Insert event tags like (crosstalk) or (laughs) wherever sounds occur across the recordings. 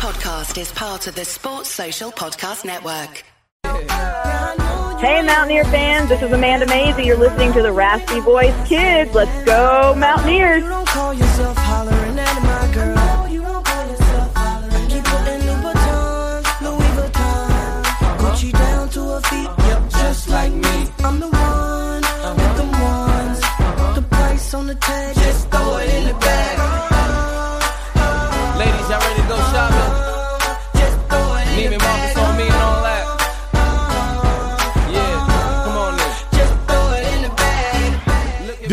podcast is part of the Sports Social Podcast Network. Hey, Mountaineer fans, this is Amanda Maisie. You're listening to the Raspy Voice Kids. Let's go, Mountaineers! just like me. I'm the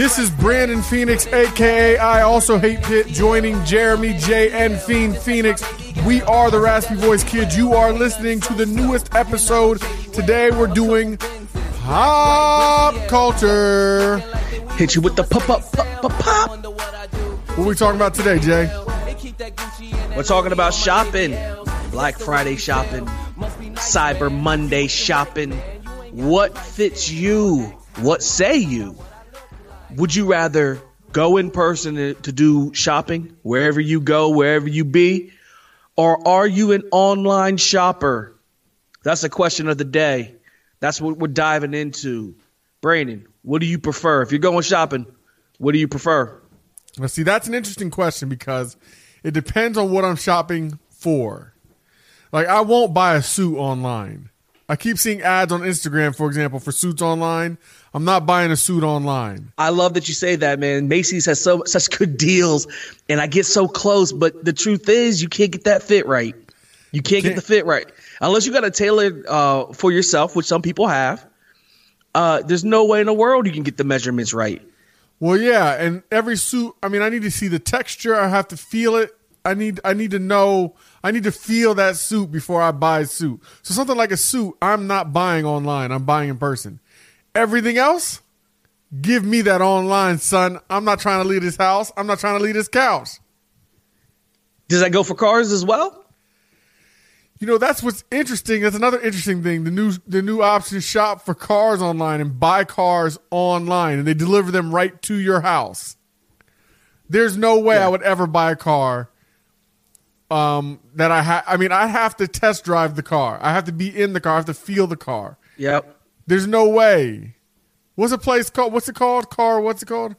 This is Brandon Phoenix, aka I Also Hate Pitt, joining Jeremy J and Fiend Phoenix. We are the Raspy Voice Kids. You are listening to the newest episode. Today we're doing pop culture. Hit you with the pop up pop pop pop. What are we talking about today, Jay? We're talking about shopping, Black Friday shopping, Cyber Monday shopping. What fits you? What say you? Would you rather go in person to, to do shopping wherever you go, wherever you be, or are you an online shopper? That's the question of the day. That's what we're diving into. Brandon, what do you prefer? If you're going shopping, what do you prefer? Now, see, that's an interesting question because it depends on what I'm shopping for. Like, I won't buy a suit online. I keep seeing ads on Instagram, for example, for suits online. I'm not buying a suit online. I love that you say that, man. Macy's has so such good deals, and I get so close. But the truth is, you can't get that fit right. You can't, get Can't- the fit right unless you got a tailor uh, for yourself, which some people have. Uh, there's no way in the world you can get the measurements right. Well, yeah, and every suit. I mean, I need to see the texture. I have to feel it. I need. I need to know. I need to feel that suit before I buy a suit. So something like a suit, I'm not buying online. I'm buying in person. Everything else, give me that online, son. I'm not trying to leave this house. I'm not trying to leave this couch. Does that go for cars as well? You know, that's what's interesting. That's another interesting thing. The new the new option shop for cars online and buy cars online and they deliver them right to your house. There's no way I would ever buy a car um that I ha- I mean, I have to test drive the car. I have to be in the car. I have to feel the car. Yep. There's no way. What's a place called? What's it called? Car, what's it called?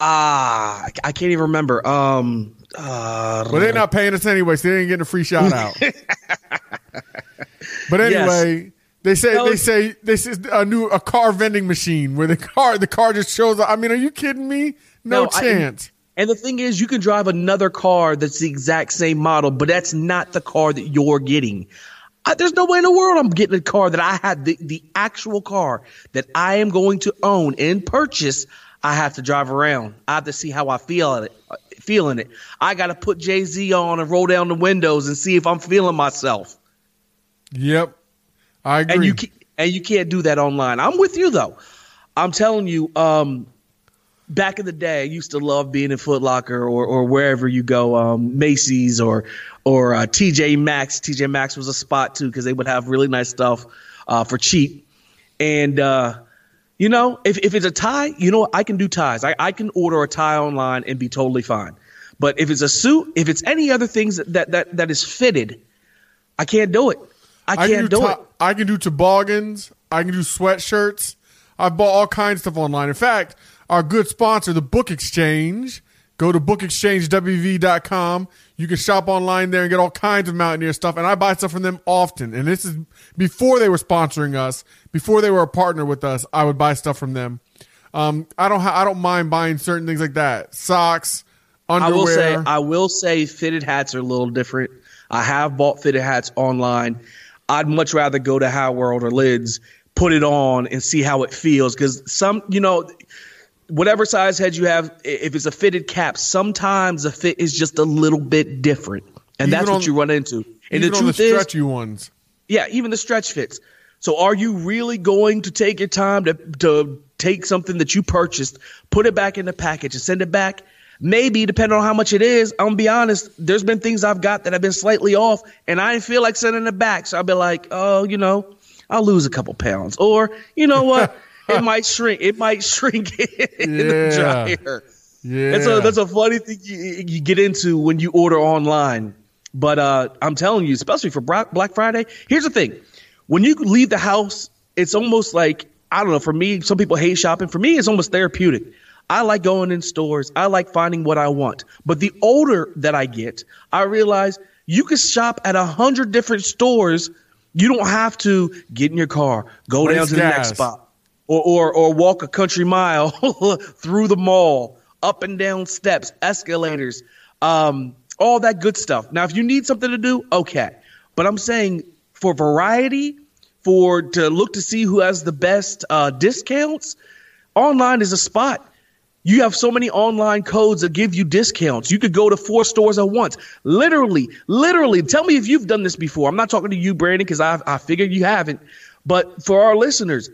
Ah, I, I can't even remember. Um, uh, Well, they're not paying us anyway, so they ain't getting a free shout out. (laughs) but anyway, they say No, they say this is a new a car vending machine where the car the car just shows up. I mean, are you kidding me? No, I- chance. And the thing is, you can drive another car that's the exact same model, but that's not the car that you're getting. I, there's no way in the world I'm getting a car that I had the, the actual car that I am going to own and purchase. I have to drive around. I have to see how I feel at it, uh, feeling it. I got to put Jay Z on and roll down the windows and see if I'm feeling myself. yep, I agree. And you and you can't do that online. I'm with you though. I'm telling you, um, back in the day, I used to love being in Foot Locker or, or wherever you go, um, Macy's or or uh, TJ Maxx. TJ Maxx was a spot too because they would have really nice stuff uh, for cheap. And uh, you know, if if it's a tie, you know. I can do ties. I, I can order a tie online and be totally fine. But if it's a suit, if it's any other things that that that, that is fitted, I can't do it. I I can't can do do it. I can do toboggans. I can do sweatshirts. I bought all kinds of stuff online. In fact, our good sponsor, the Book Exchange. Go to bookexchangewv.com. You can shop online there and get all kinds of Mountaineer stuff. And I buy stuff from them often. And this is before they were sponsoring us, before they were a partner with us. I would buy stuff from them. Um, I don't. Ha- I don't mind buying certain things like that. Socks, underwear. I will say, I will say, fitted hats are a little different. I have bought fitted hats online. I'd much rather go to Hat World or Lids, put it on, and see how it feels. Because some, you know, whatever size head you have, if it's a fitted cap, sometimes the fit is just a little bit different, and Even that's what you run into. And even the on the truth is, stretchy ones. yeah, even the stretch fits. So are you really going to take your time to to take something that you purchased, put it back in the package and send it back? Maybe depending on how much it is. I'm gonna be honest, there's been things I've got that have been slightly off and I didn't feel like sending it back. So I'll be like, oh, you know, I'll lose a couple pounds. Or, you know what? (laughs) it might shrink. It might shrink (laughs) in Yeah. the dryer. Yeah, That's a that's a funny thing you, you get into when you order online. But uh, I'm telling you, especially for Black Friday, here's the thing: when you leave the house, it's almost like I don't know. For me, some people hate shopping. For me, it's almost therapeutic. I like going in stores. I like finding what I want. But the older that I get, I realize you can shop at a hundred different stores. You don't have to get in your car, go Waste down to the gas. next spot, or, or or walk a country mile (laughs) through the mall, up and down steps, escalators, um, all that good stuff. Now, if you need something to do, okay. But I'm saying for variety, for to look to see who has the best uh, discounts, online is a spot. You have so many online codes that give you discounts. You could go to four stores at once. Literally, literally. Tell me if you've done this before. I'm not talking to you, Brandon, because I I figured you haven't. But for our listeners,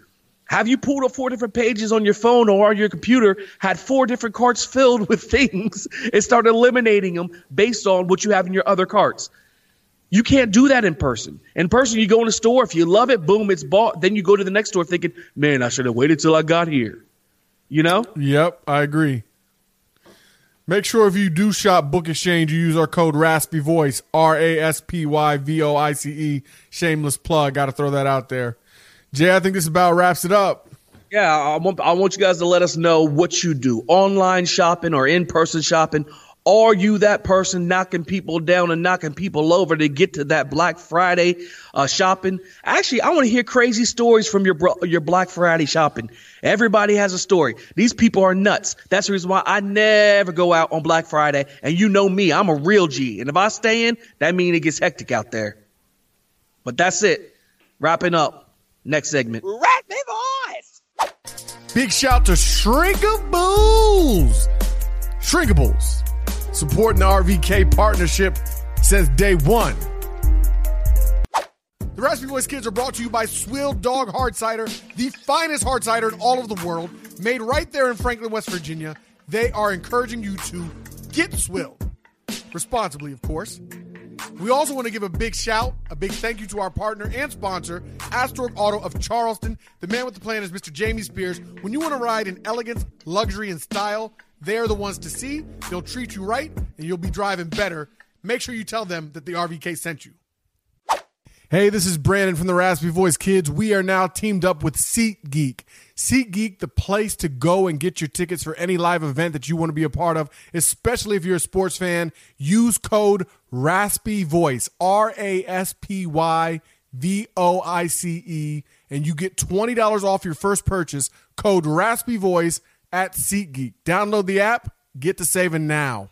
have you pulled up four different pages on your phone or on your computer, had four different carts filled (laughs) with things, and started eliminating them based on what you have in your other carts? You can't do that in person. In person, you go in a store. If you love it, boom, it's bought. Then you go to the next store thinking, man, I should have waited till I got here. You know? Yep, I agree. Make sure if you do shop Book Exchange, you use our code Raspy Voice, R A S P Y V O I C E. Shameless plug. Got to throw that out there. Jay, I think this about wraps it up. Yeah, I want, I want you guys to let us know what you do online shopping or in person shopping. Are you that person knocking people down and knocking people over to get to that Black Friday uh, shopping? Actually, I want to hear crazy stories from your bro- your Black Friday shopping. Everybody has a story. These people are nuts. That's the reason why I never go out on Black Friday. And you know me, I'm a real G. And if I stay in, that means it gets hectic out there. But that's it. Wrapping up. Next segment. Big shout to Shrinkables. Shrinkables. Supporting the RVK partnership since day one. The Raspy Voice Kids are brought to you by Swill Dog Hard Cider, the finest hard cider in all of the world, made right there in Franklin, West Virginia. They are encouraging you to get Swill. Responsibly, of course. We also want to give a big shout, a big thank you to our partner and sponsor, Astorg Auto of Charleston. The man with the plan is Mr. Jamie Spears. When you want to ride in elegance, luxury, and style, they're the ones to see. They'll treat you right, and you'll be driving better. Make sure you tell them that the RVK sent you. Hey, this is Brandon from the Raspy Voice Kids. We are now teamed up with SeatGeek. SeatGeek, the place to go and get your tickets for any live event that you want to be a part of, especially if you're a sports fan. Use code Raspy Voice, R A S P Y V O I C E, and you get $20 off your first purchase. Code Raspy Voice at SeatGeek. Download the app, get to saving now.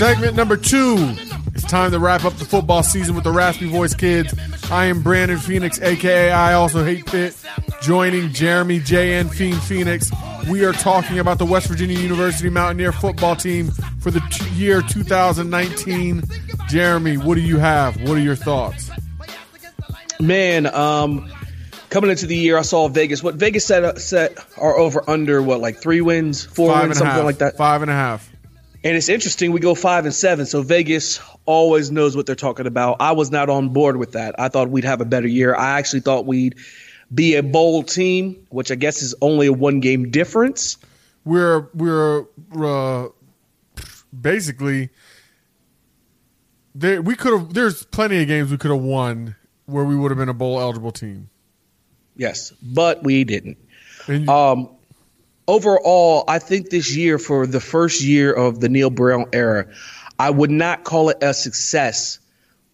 Segment number two. It's time to wrap up the football season with the Raspy Voice Kids. I am Brandon Phoenix, aka I also hate Pitt, joining Jeremy J.N. Fiend Phoenix. We are talking about the West Virginia University Mountaineer football team for the t- year 2019. Jeremy, what do you have? What are your thoughts? Man, um, coming into the year, I saw Vegas. What Vegas set set are over under what like three wins, four Five wins, something like that. Five and a half. And it's interesting. We go five and seven, so Vegas always knows what they're talking about. I was not on board with that. I thought we'd have a better year. I actually thought we'd be a bowl team, which I guess is only a one game difference. we're we're uh, basically there. We could have. There's plenty of games we could have won where we would have been a bowl eligible team. Yes, but we didn't. And Um, overall, I think this year, for the first year of the Neal Brown era, I would not call it a success,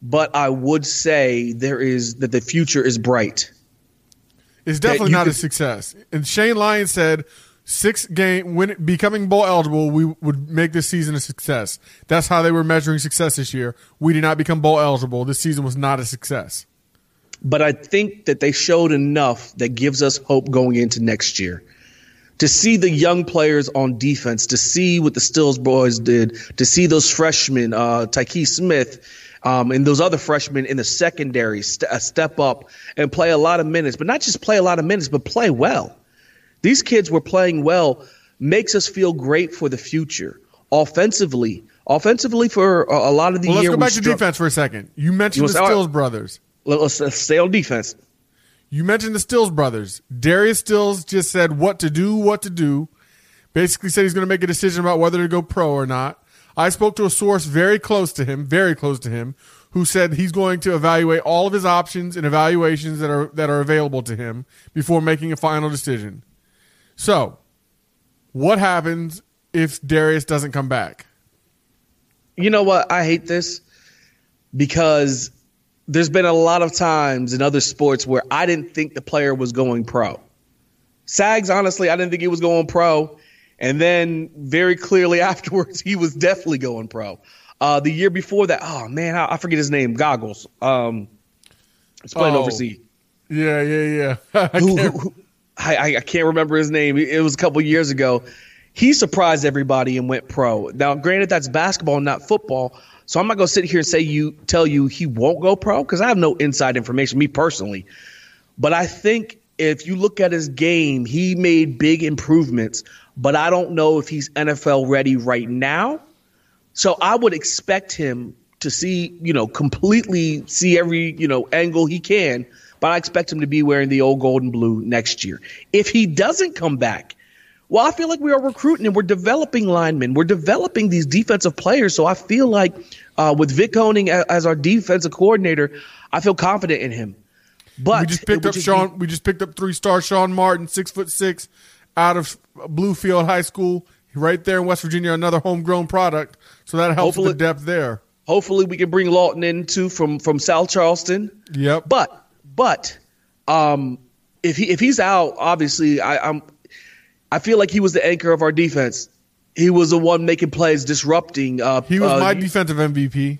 but I would say there is that the future is bright. it's definitely you not a success. And Shane Lyon said six game when becoming bowl eligible, we would make this season a success. That's how they were measuring success this year. We did not become bowl eligible. This season was not a success. But I think that they showed enough that gives us hope going into next year. To see the young players on defense, to see what the Stills boys did, to see those freshmen, uh, Tykee Smith, um, and those other freshmen in the secondary st- uh, step up and play a lot of minutes, but not just play a lot of minutes, but play well. These kids were playing well makes us feel great for the future. Offensively, offensively for a, a lot of the Well, let's go back to struck- defense for a second. You mentioned You the Stills brothers. Let- Let's, let's stay on defense. You mentioned the Stills brothers. Darius Stills just said what to do, what to do. Basically said he's going to make a decision about whether to go pro or not. I spoke to a source very close to him, very close to him, who said he's going to evaluate all of his options and evaluations that are that are available to him before making a final decision. So, what happens if Darius doesn't come back? You know what? I hate this because there's been a lot of times in other sports where I didn't think the player was going pro. Sags, honestly, I didn't think he was going pro. And then very clearly (laughs) afterwards, he was definitely going pro. Uh, the year before that, oh man, I, I forget his name. Goggles. Um, he's playing Oh. overseas. Yeah, yeah, yeah. (laughs) I Who, can't- who, who- I, I- I can't remember his name. It was a couple years ago. He surprised everybody and went pro. Now, granted, that's basketball, not football. So I'm not gonna sit here and say you tell you he won't go pro because I have no inside information, me personally. But I think if you look at his game, he made big improvements. But I don't know if he's NFL ready right now. So I would expect him to see, you know, completely see every, you know, angle he can. But I expect him to be wearing the old gold and blue next year. If he doesn't come back, well, I feel like we are recruiting and we're developing linemen. We're developing these defensive players. So I feel like uh, with Vic Koenning as our defensive coordinator, I feel confident in him. But we just picked up just Sean. be- we just picked up three star Sean Martin, six foot six, out of Bluefield High School, right there in West Virginia. Another homegrown product, so that helps with Hopefully- the depth there. hopefully, we can bring Lawton in too from from South Charleston. Yep. But but um, if he if he's out, obviously I, I'm I feel like he was the anchor of our defense. He was the one making plays, disrupting. Uh, he was uh, my defensive MVP.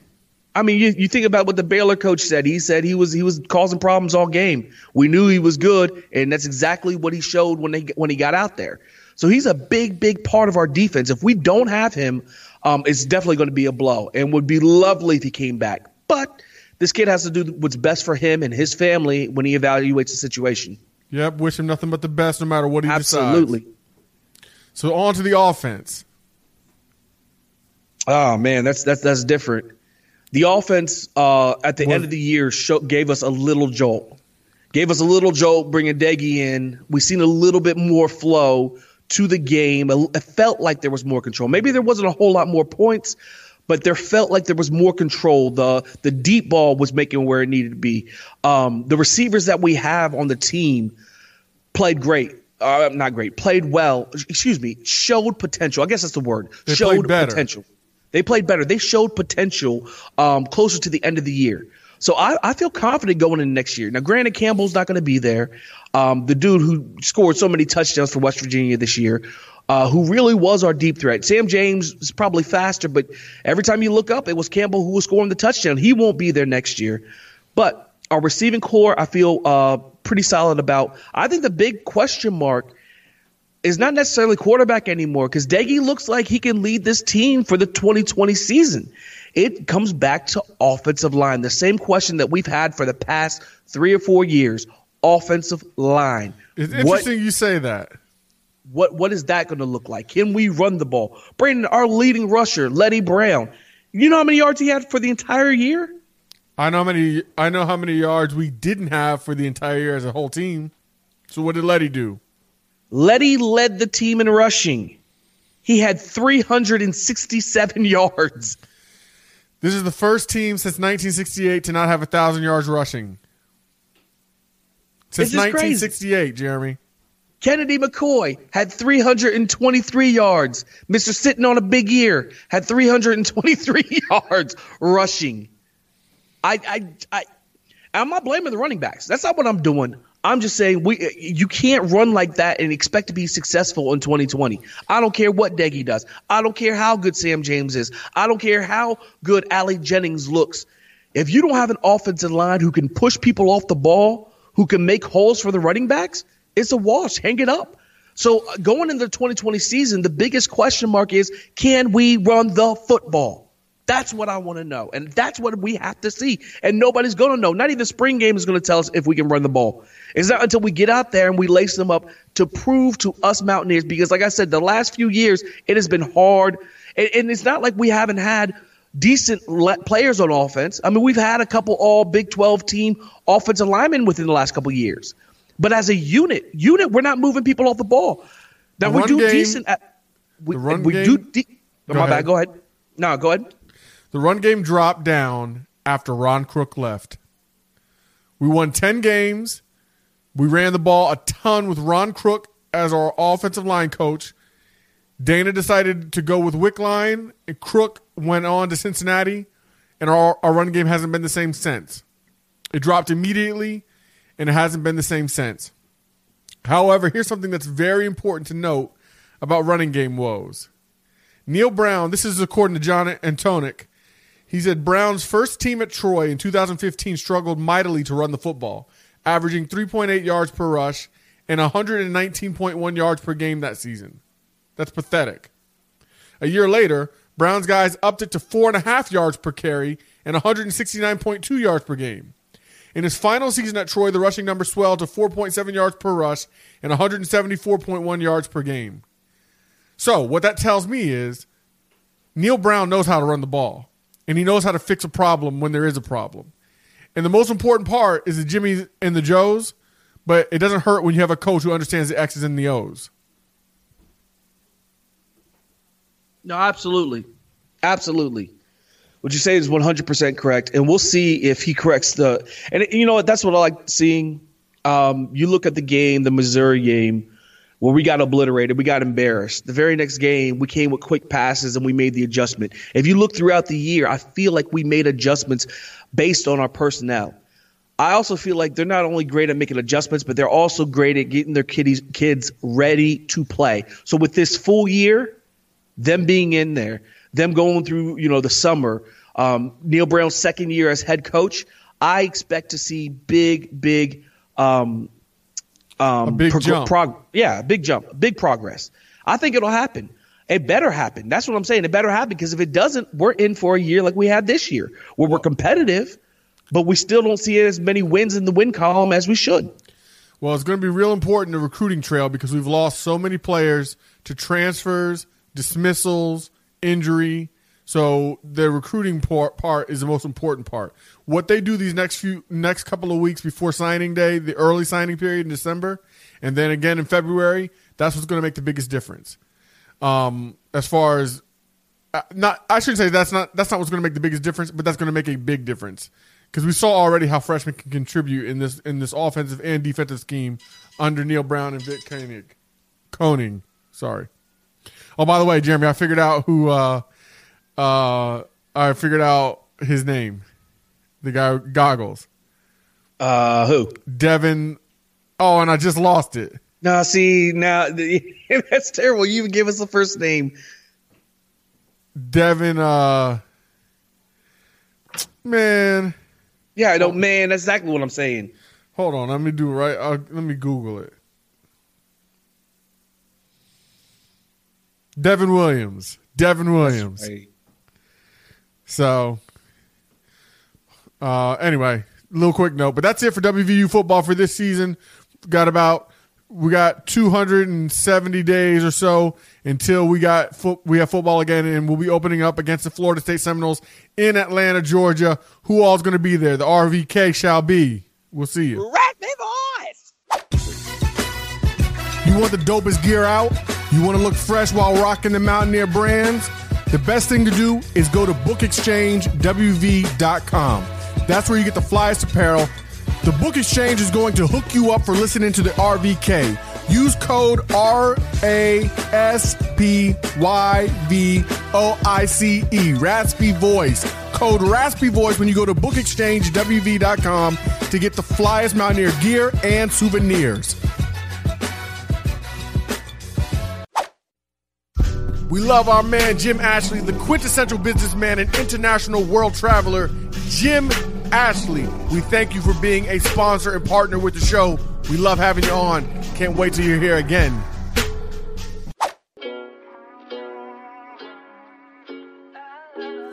I mean, you, you think about what the Baylor coach said. He said he was he was causing problems all game. We knew he was good, and that's exactly what he showed when they when he got out there. So he's a big, big part of our defense. If we don't have him, um, it's definitely going to be a blow, and would be lovely if he came back. But this kid has to do what's best for him and his family when he evaluates the situation. Yep. Wish him nothing but the best, no matter what he Absolutely. decides. So on to the offense. Oh man, that's that's that's different. The offense uh, at the Well- end of the year show, gave us a little jolt. Gave us a little jolt bringing Doege in. We seen a little bit more flow to the game. It felt like there was more control. Maybe there wasn't a whole lot more points, but there felt like there was more control. The the deep ball was making where it needed to be. Um, the receivers that we have on the team played great. Uh, not great. Played well. Excuse me. Showed potential. I guess that's the word. They showed potential. They played better. They showed potential um, closer to the end of the year. So I, I feel confident going into next year. Now, granted, Campbell's not going to be there. Um, the dude who scored so many touchdowns for West Virginia this year, uh, who really was our deep threat. Sam James is probably faster, but every time you look up, it was Campbell who was scoring the touchdown. He won't be there next year. But our receiving core, I feel uh, pretty solid about. I think the big question mark is not necessarily quarterback anymore because Doege looks like he can lead this team for the 2020 season. It comes back to offensive line. The same question that we've had for the past three or four years. Offensive line. It's What- interesting you say that. what what is that going to look like? Can we run the ball? Brandon, our leading rusher, Leddie Brown. You know how many yards he had for the entire year? I know how many. I know how many yards we didn't have for the entire year as a whole team. So what did Leddie do? Leddie led the team in rushing. He had 367 (laughs) yards. This is the first team since 1968 to not have a thousand yards rushing. Since This is crazy. 1968, Jeremy. Kennedy McKoy had 323 yards. Mr. Sitting on a big year had 323 (laughs) yards rushing. I, I, I, I'm not blaming the running backs. That's not what I'm doing. I'm just saying we, you can't run like that and expect to be successful in 2020. I don't care what Doege does. I don't care how good Sam James is. I don't care how good Ali Jennings looks. If you don't have an offensive line who can push people off the ball, who can make holes for the running backs, it's a wash. Hang it up. So uh, going into the 2020 season, the biggest question mark is can we run the football? That's what I want to know. And that's what we have to see. And nobody's going to know. Not even spring game is going to tell us if we can run the ball. It's not until we get out there and we lace them up to prove to us Mountaineers. Because, like I said, the last few years, it has been hard. And, and it's not like we haven't had decent le- players on offense. I mean, we've had a couple all Big 12 team offensive linemen within the last couple years. But as a unit, unit, we're not moving people off the ball. Now, The we do game- decent at. We, the run we game- do. De- Go my ahead. bad. Go ahead. No, go ahead. The run game dropped down after Ron Crook left. We won 10 games. We ran the ball a ton with Ron Crook as our offensive line coach. Dana decided to go with Wickline, and Crook went on to Cincinnati, and our, our run game hasn't been the same since. It dropped immediately, and it hasn't been the same since. However, here's something that's very important to note about running game woes. Neal Brown, this is according to John Antonik. He said Brown's first team at Troy in 2015 struggled mightily to run the football, averaging 3.8 yards per rush and 119.1 yards per game that season. That's pathetic. A year later, Brown's guys upped it to four and a half yards per carry and 169.2 yards per game. In his final season at Troy, the rushing number swelled to 4.7 yards per rush and 174.1 yards per game. So, what that tells me is Neal Brown knows how to run the ball, and he knows how to fix a problem when there is a problem. And the most important part is the Jimmys and the Joes, but it doesn't hurt when you have a coach who understands the X's and the O's. No, absolutely. Absolutely. What you say is 100% correct. And we'll see if he corrects the. And you know what? That's what I like seeing. Um, you look at the game, the Missouri game, where we got obliterated. We got embarrassed. The very next game, we came with quick passes and we made the adjustment. If you look throughout the year, I feel like we made adjustments based on our personnel. I also feel like they're not only great at making adjustments, but they're also great at getting their kiddies, kids ready to play. So with this full year, them being in there, them going through, you know, the summer, um, Neal Brown's second year as head coach, I expect to see big, big, um, um, A big jump. prog- yeah, a big jump, big progress. I think it'll happen. It better happen. That's what I'm saying. It better happen because if it doesn't, we're in for a year like we had this year, where we're competitive, but we still don't see as many wins in the win column as we should. Well, it's going to be real important the recruiting trail because we've lost so many players to transfers, dismissals, injury. So the recruiting part, part is the most important part. What they do these next few next couple of weeks before signing day, the early signing period in December, and then again in February, that's what's going to make the biggest difference. Um, as far as uh, not, I shouldn't say that's not that's not what's going to make the biggest difference, but that's going to make a big difference because we saw already how freshmen can contribute in this in this offensive and defensive scheme under Neal Brown and Vic Koenning. Koenning, sorry. Oh, by the way, Jeremy, I figured out who. Uh, uh, I figured out his name. The guy goggles, Uh, who? Devin. Oh, and I just lost it. Now, see, now (laughs) that's terrible. You even gave us the first name. Devin. Uh, man, Yeah, I don't. Man, that's exactly what I'm saying. hold on. Let me do it right. Uh, let me Google it. Devin Williams. Devin Williams. Right. So, uh, anyway, little quick note, but that's it for WVU football for this season. Got about we got 270 days or so until we got fo- we have football again, and we'll be opening up against the Florida State Seminoles in Atlanta, Georgia. Who all's going to be there? The RVK shall be. We'll see you. You want the dopest gear out? You want to look fresh while rocking the Mountaineer brands? The best thing to do is go to bookexchangewv.com. That's where you get the flyest apparel. The Book Exchange is going to hook you up for listening to the RVK. Use code R-A-S-P-Y-V-O-I-C-E, Raspy Voice. Code Raspy Voice when you go to bookexchangewv.com to get the flyest Mountaineer gear and souvenirs. We love our man Jim Ashley, the quintessential businessman and international world traveler, Jim Ashley. We thank you for being a sponsor and partner with the show. We love having you on. Can't wait till you're here again.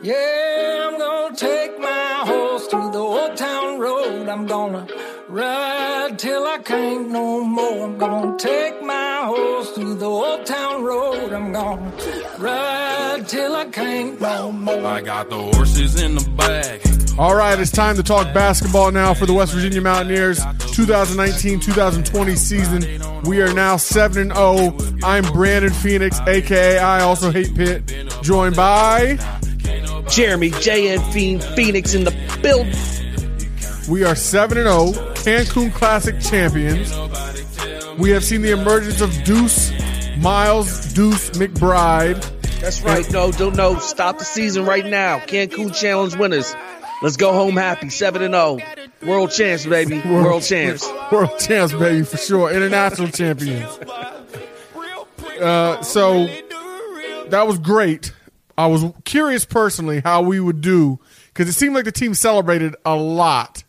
Yeah, I'm gonna take my horse through the old town road. I'm gonna ride till I can't no more. I'm gonna take my horse through the old town road. I'm gonna ride till I can't no more. I got the horses in the bag. All right, it's time to talk basketball now for the West Virginia Mountaineers 2019-2020 season. We are now 7 and 0. I'm Brandon Phoenix, aka I also hate Pitt, joined by Jeremy J. and Fiend Phoenix in the build. we are 7 and 0, Cancun Classic champions. We have seen the emergence of Deuce Miles Deuce McBride. That's right. No, don't no. Stop the season right now. Cancun Challenge winners. Let's go home happy. Seven and zero. World champs, baby. World, champs. (laughs) World champs, baby, for sure. International champions. Uh, so that was great. I was curious personally how we would do because it seemed like the team celebrated a lot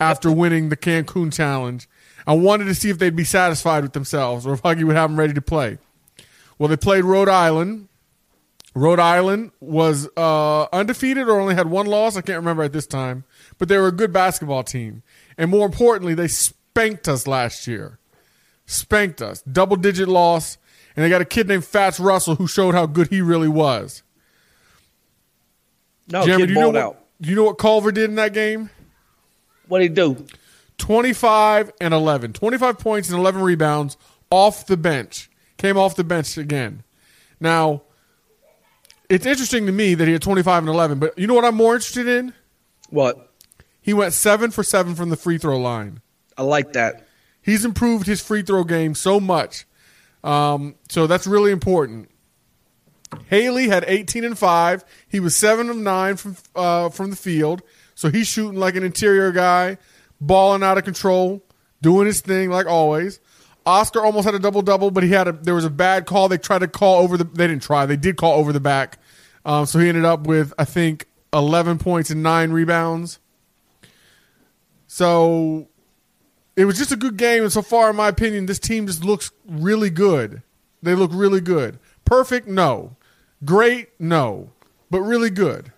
after winning the Cancun Challenge. I wanted to see if they'd be satisfied with themselves or if Huggy would have them ready to play. Well, they played Rhode Island. Rhode Island was uh, undefeated or only had one loss. I can't remember at this time, but they were a good basketball team. And more importantly, they spanked us last year. Spanked us. Double digit loss. And they got a kid named Fats Russell who showed how good he really was. No, Jeremy, kid do you know what, out. do you know what Culver did in that game? What did he do? 25 and 11. 25 points and 11 rebounds off the bench. Came off the bench again. Now, it's interesting to me that he had 25 and 11, but you know what I'm more interested in? What? He went 7 for 7 from the free throw line. I like that. He's improved his free throw game so much. Um, so that's really important. Haley had 18 and 5. He was 7 of 9 from uh, from the field. So he's shooting like an interior guy, balling out of control, doing his thing like always. Oscar almost had a double double, but he had a there was a bad call. They tried to call over the they didn't try. They did call over the back. Um, so he ended up with I think 11 points and 9 rebounds. So it was just a good game, and so far, in my opinion, this team just looks really good. They look really good. Perfect, no. Great, no. But really good.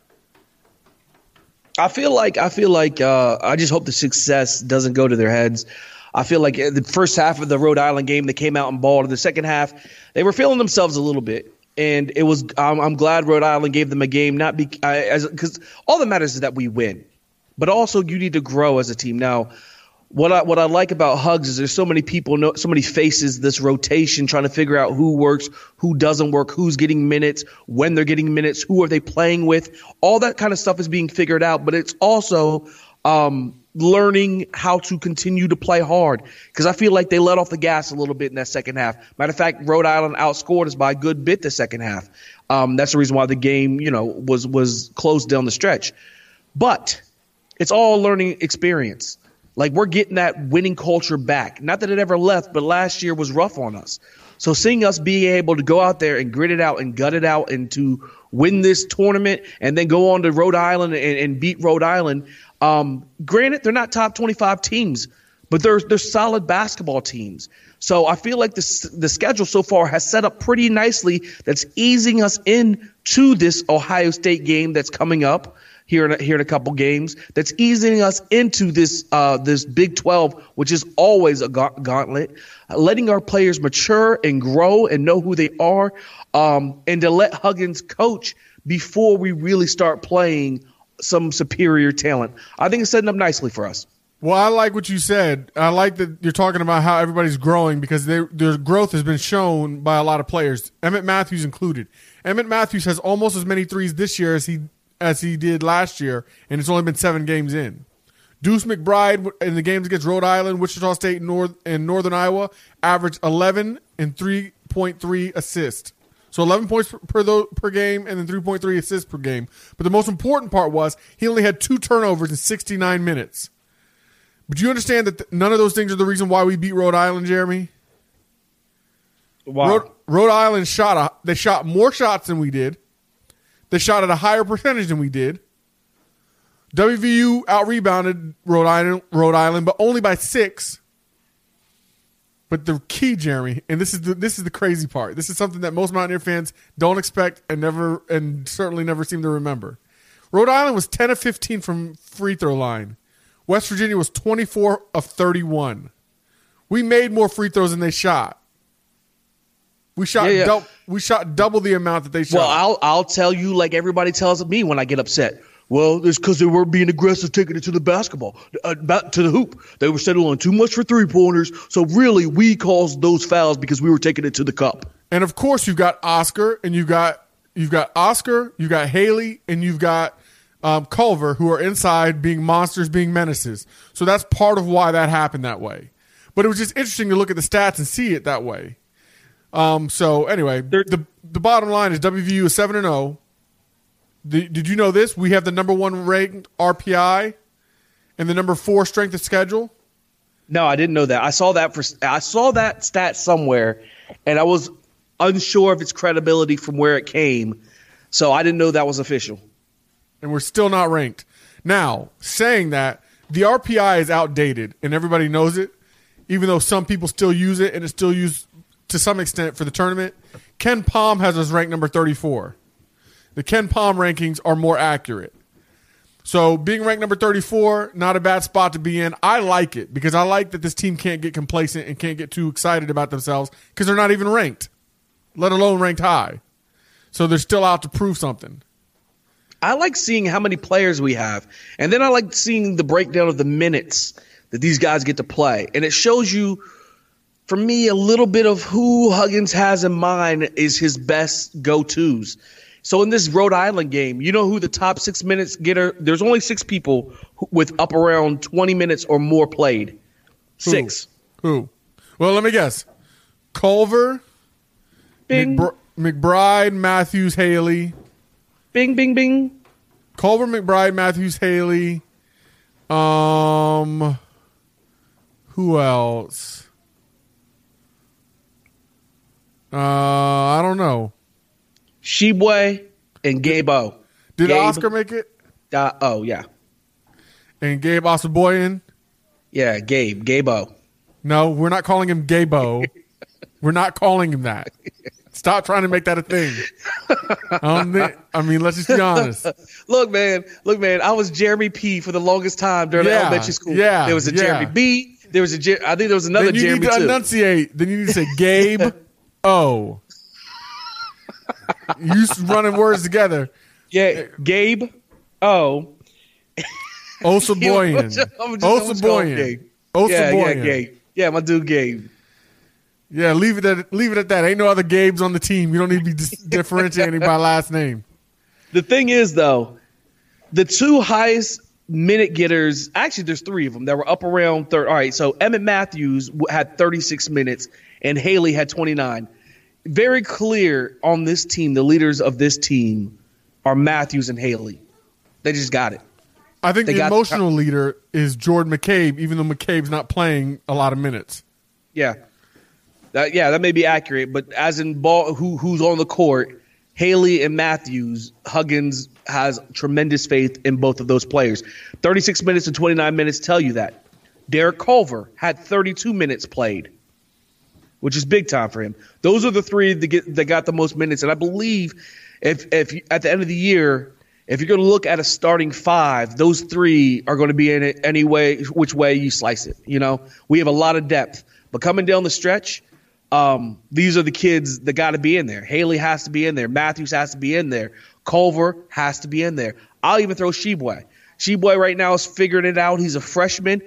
I feel like I feel like uh, I just hope the success doesn't go to their heads. I feel like uh, the first half of the Rhode Island game, they came out and balled. In the second half, they were feeling themselves a little bit, and it was. Um, I'm glad Rhode Island gave them a game, not be, because all that matters is that we win, but also you need to grow as a team. Now, what I what I like about Hugs is there's so many people, know, so many faces, this rotation trying to figure out who works, who doesn't work, who's getting minutes, when they're getting minutes, who are they playing with. All that kind of stuff is being figured out, but it's also um, learning how to continue to play hard because I feel like they let off the gas a little bit in that second half. Matter of fact, Rhode Island outscored us by a good bit the second half. Um, that's the reason why the game, you know, was was closed down the stretch. But it's all learning experience. Like we're getting that winning culture back. Not that it ever left, but last year was rough on us. So seeing us be able to go out there and grit it out and gut it out and to win this tournament and then go on to Rhode Island and, and beat Rhode Island. Um, granted, they're not top 25 teams, but they're they're solid basketball teams. So I feel like the the schedule so far has set up pretty nicely. That's easing us in to this Ohio State game that's coming up here in a, here in a couple games. That's easing us into this uh, this Big 12, which is always a ga- gauntlet. Uh, letting our players mature and grow and know who they are, um, and to let Huggins coach before we really start playing some superior talent. I think it's setting up nicely for us. Well, I like what you said. I like that you're talking about how everybody's growing because their their growth has been shown by a lot of players, Emmett Matthews included. Emmett Matthews has almost as many threes this year as he as he did last year, and it's only been seven games in. Deuce McBride in the games against Rhode Island, Wichita State, and North and Northern Iowa averaged 11 and 3.3 assists. So 11 points per per, per game and then 3.3 assists per game. But the most important part was he only had two turnovers in 69 minutes. But you understand that th- none of those things are the reason why we beat Rhode Island, Jeremy? Wow. Rhode, Rhode Island shot a, they shot more shots than we did. They shot at a higher percentage than we did. WVU out rebounded Rhode Island, Rhode Island, but only by six. But the key, Jeremy, and this is the this is the crazy part. This is something that most Mountaineer fans don't expect and never and certainly never seem to remember. Rhode Island was 10 of 15 from free throw line. West Virginia was 24 of 31. We made more free throws than they shot. We shot Yeah, yeah. dou- we shot double the amount that they shot. Well, I'll I'll tell you like everybody tells me when I get upset. Well, it's because they weren't being aggressive, taking it to the basketball, uh, back to the hoop. They were settling too much for three pointers. So really, we caused those fouls because we were taking it to the cup. And of course, you've got Oscar, and you've got you've got Oscar, you've got Haley, and you've got um, Culver, who are inside being monsters, being menaces. So that's part of why that happened that way. But it was just interesting to look at the stats and see it that way. Um, so anyway, the the bottom line is WVU is seven and zero. Did you know this? We have the number one ranked RPI and the number four strength of schedule. No, I didn't know that. I saw that for I saw that stat somewhere, and I was unsure of its credibility from where it came. So I didn't know that was official. and we're still not ranked. Now, saying that, the RPI is outdated and everybody knows it, even though some people still use it and it's still used to some extent for the tournament. KenPom has us ranked number 34. The KenPom rankings are more accurate. So being ranked number 34, not a bad spot to be in. I like it because I like that this team can't get complacent and can't get too excited about themselves because they're not even ranked, let alone ranked high. So they're still out to prove something. I like seeing how many players we have, and then I like seeing the breakdown of the minutes that these guys get to play, and it shows you, for me, a little bit of who Huggins has in mind is his best go tos. So in this Rhode Island game, you know who the top six minutes getter? There's only six people who- with up around 20 minutes or more played. Six. Who? Well, let me guess. Culver, Bing, McBr- McBride, Matthews, Haley. bing, bing, bing. Culver, McBride, Matthews, Haley. Um, who else? Uh, I don't know. Tshiebwe and Gabe-O. Did Gabe. Oscar make it? Uh, oh, yeah. And Gabe Osabuohien? Yeah, Gabe. Gabe-O. No, we're not calling him Gabo. (laughs) we're not calling him that. Stop trying to make that a thing. I, I mean, let's just be honest. (laughs) Look, man. Look, man. I was Jeremy P for the longest time during Yeah, elementary school. yeah, There was a yeah. Jeremy B. There was a. Jer- I think there was another then you Jeremy need to too. enunciate. Then you need to say Gabe (laughs) O. you running words together. yeah, Gabe. Oh, (laughs) Osabuohien. (laughs) (laughs) Osabuohien. Gabe. yeah, yeah, Osabuohien. Gabe. Yeah, my dude Gabe. Yeah, leave it at leave it at that. Ain't no other Gabes on the team. You don't need to be dis- differentiating by last name. The thing is, though, the two highest minute getters, actually, there's three of them that were up around third. All right, so Emmett Matthews had 36 minutes and Haley had 29. Very clear on this team, the leaders of this team are Matthews and Haley. They just got it. I think They the emotional leader is Jordan McCabe, even though McCabe's not playing a lot of minutes. Yeah. That, yeah, that may be accurate, but as in ball, who who's on the court, Haley and Matthews, Huggins has tremendous faith in both of those players. 36 minutes and 29 minutes tell you that. Derek Culver had 32 minutes played, which is big time for him. Those are the three that get that got the most minutes, and I believe if if at the end of the year, if you're going to look at a starting five, those three are going to be in it any way, which way you slice it. You know, we have a lot of depth, but coming down the stretch, um, these are the kids that got to be in there. Haley has to be in there. Matthews has to be in there. Culver has to be in there. I'll even throw Tshiebwe. Tshiebwe right now is figuring it out. He's a freshman.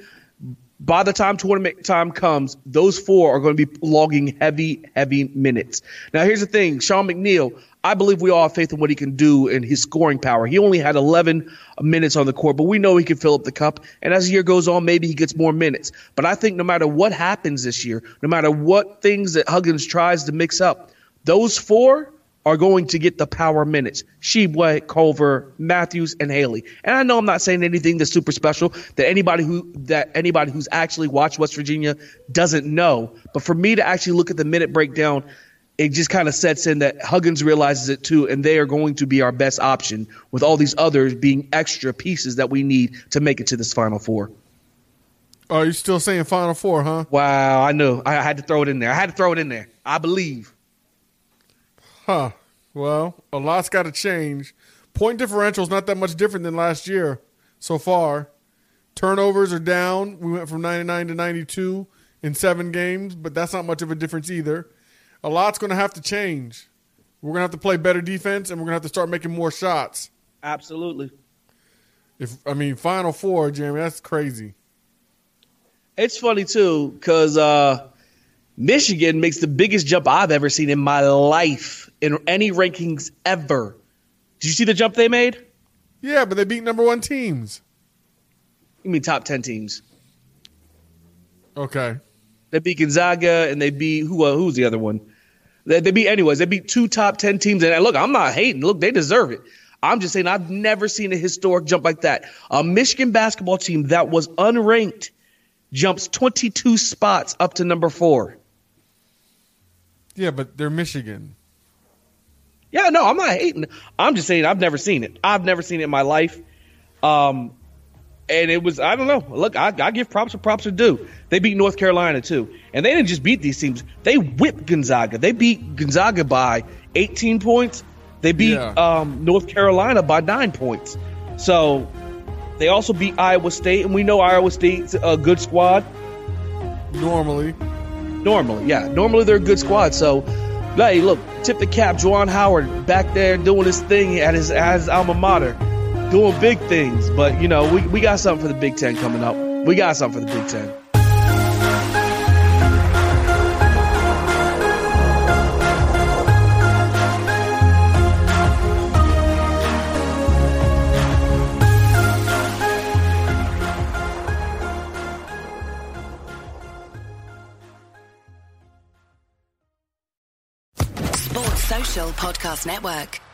By the time tournament time comes, those four are going to be logging heavy, heavy minutes. Now, here's the thing Sean McNeil, I believe we all have faith in what he can do in his scoring power. He only had 11 minutes on the court, but we know he can fill up the cup. And as the year goes on, maybe he gets more minutes. But I think no matter what happens this year, no matter what things that Huggins tries to mix up, those four are going to get the power minutes. Tshiebwe, Culver, Matthews, and Haley. And I know I'm not saying anything that's super special that anybody who that anybody who's actually watched West Virginia doesn't know. But for me to actually look at the minute breakdown, it just kind of sets in that Huggins realizes it too, and they are going to be our best option with all these others being extra pieces that we need to make it to this final four. Oh, you're still saying Final Four, huh? Wow, I knew. I had to throw it in there. I had to throw it in there. I believe. Huh. Well, a lot's got to change. Point differential is not that much different than last year so far. Turnovers are down. We went from 99 to 92 in seven games, but that's not much of a difference either. A lot's going to have to change. We're going to have to play better defense, and we're going to have to start making more shots. Absolutely. If I mean, Final Four, Jeremy, that's crazy. It's funny too because uh, Michigan makes the biggest jump I've ever seen in my life in any rankings ever. Did you see the jump they made? Yeah, but they beat number one teams. You mean top ten teams? Okay. They beat Gonzaga and they beat who? Uh, who's the other one? They, they beat anyways. They beat two top ten teams. And look, I'm not hating. Look, they deserve it. I'm just saying I've never seen a historic jump like that. A Michigan basketball team that was unranked jumps 22 spots up to number four. Yeah, but they're Michigan. Yeah, no, I'm not hating. I'm just saying I've never seen it. I've never seen it in my life. Um, and it was I don't know. Look, I, I give props where props are due. They beat North Carolina too, and they didn't just beat these teams. They whipped Gonzaga. They beat Gonzaga by 18 points. They beat Yeah. um, North Carolina by nine points. So they also beat Iowa State, and we know Iowa State's a good squad. Normally. Normally, yeah. Normally they're a good squad. So, hey, look, tip the cap. Juwan Howard back there doing his thing at his, at his alma mater, doing big things. But, you know, we, we got something for the Big Ten coming up. We got something for the Big Ten. Podcast Network.